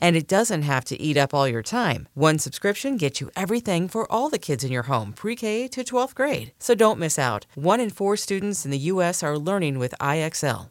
And it doesn't have to eat up all your time. One subscription gets you everything for all the kids in your home, pre K to 12th grade. So don't miss out. One in four students in the U.S. are learning with IXL.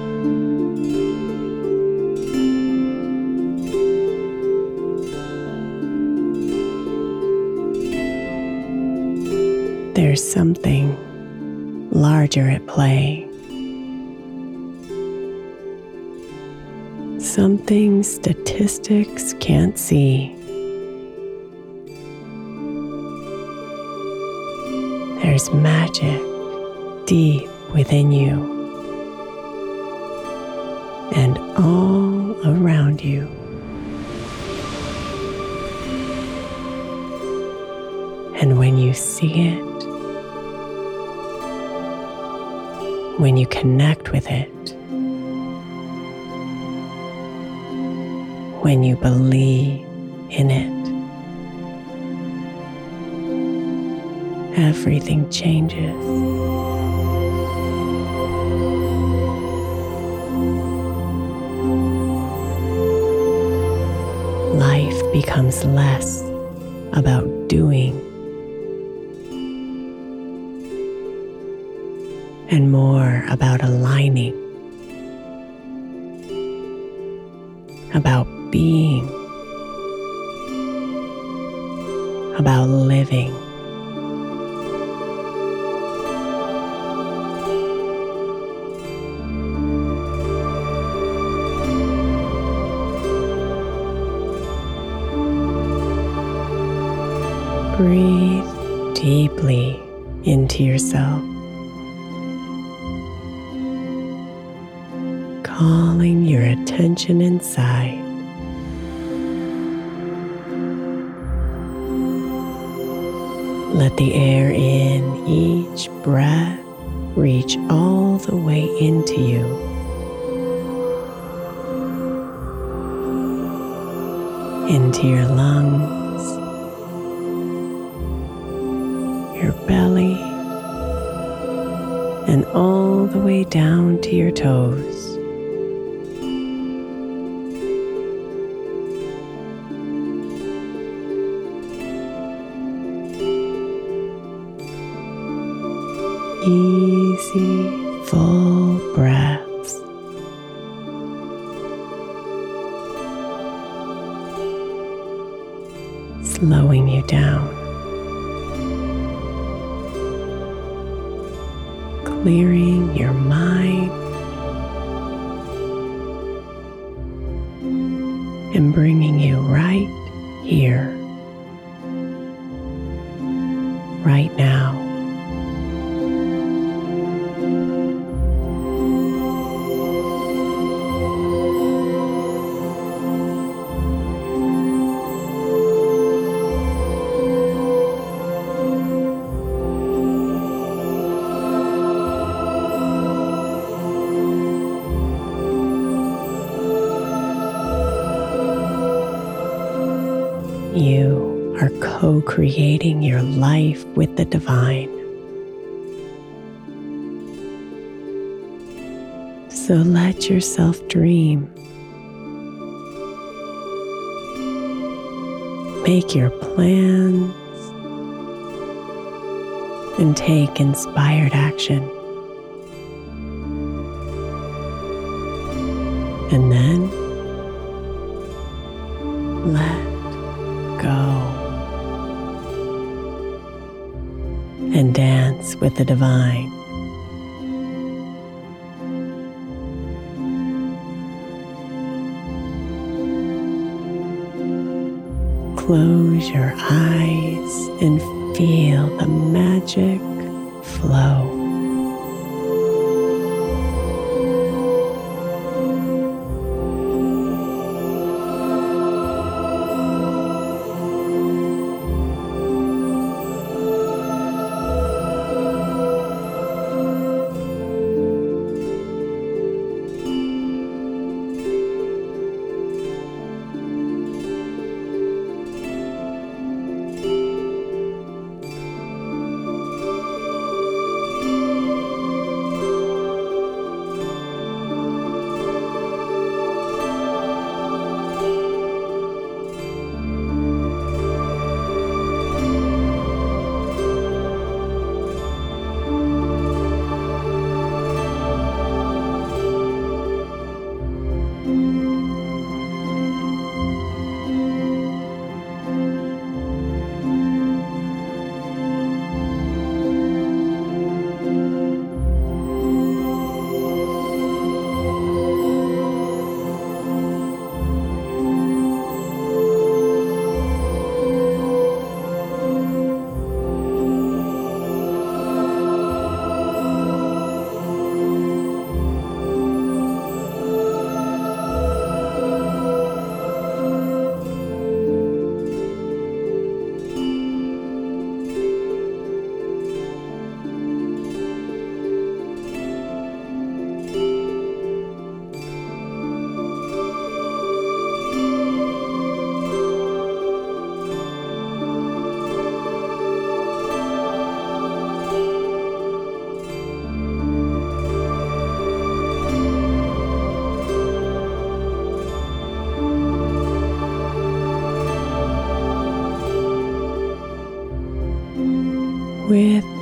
There's something larger at play. Something statistics can't see. There's magic deep within you And when you see it, when you connect with it, when you believe in it, everything changes. Life becomes less about doing and more about aligning. about being, about living. Breathe deeply into yourself. Calling your attention inside. Let the air in each breath reach all the way into you. Into your lungs, your belly, and all the way down to your toes. Easy, full breaths. Slowing you down, clearing your mind, and bringing you right here, right now. Creating your life with the divine. So let yourself dream. Make your plans and take inspired action. And then Close your eyes and feel the magic flow.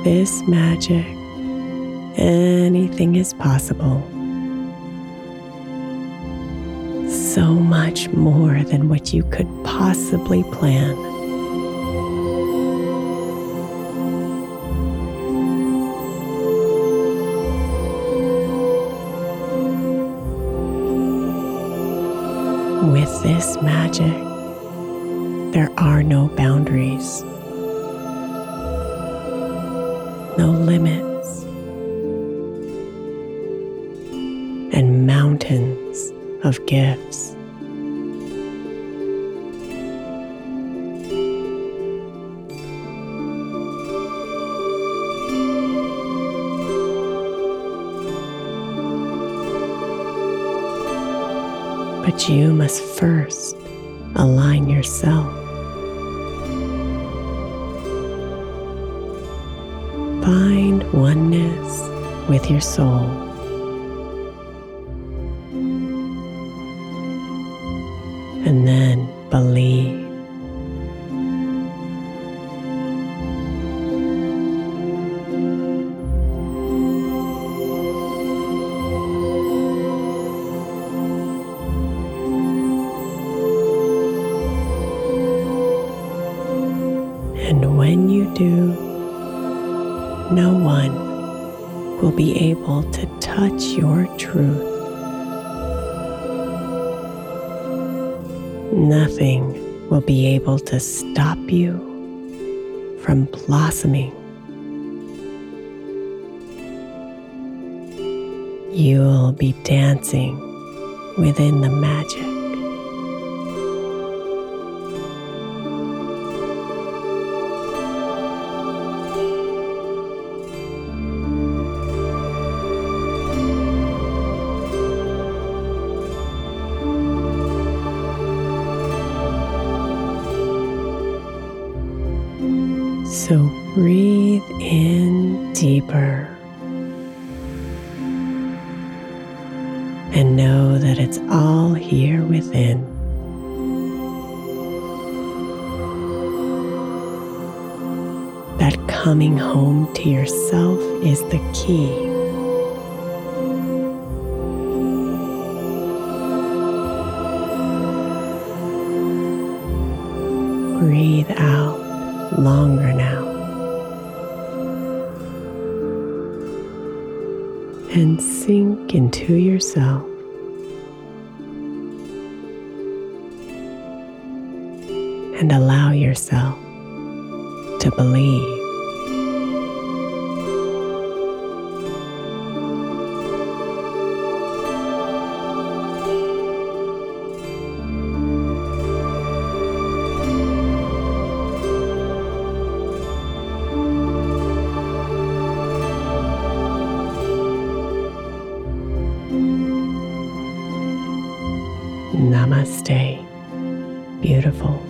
With this magic, anything is possible. so much more than what you could possibly plan. With this magic, there are no boundaries, no limits, and mountains of gifts. But you must first align yourself. Oneness with your soul. Able to touch your truth. Nothing will be able to stop you from blossoming. You'll be dancing within the magic. So breathe in deeper and know that it's all here within. That coming home to yourself is the key. Breathe out longer now. And sink into yourself. And allow yourself to believe. Namaste, beautiful.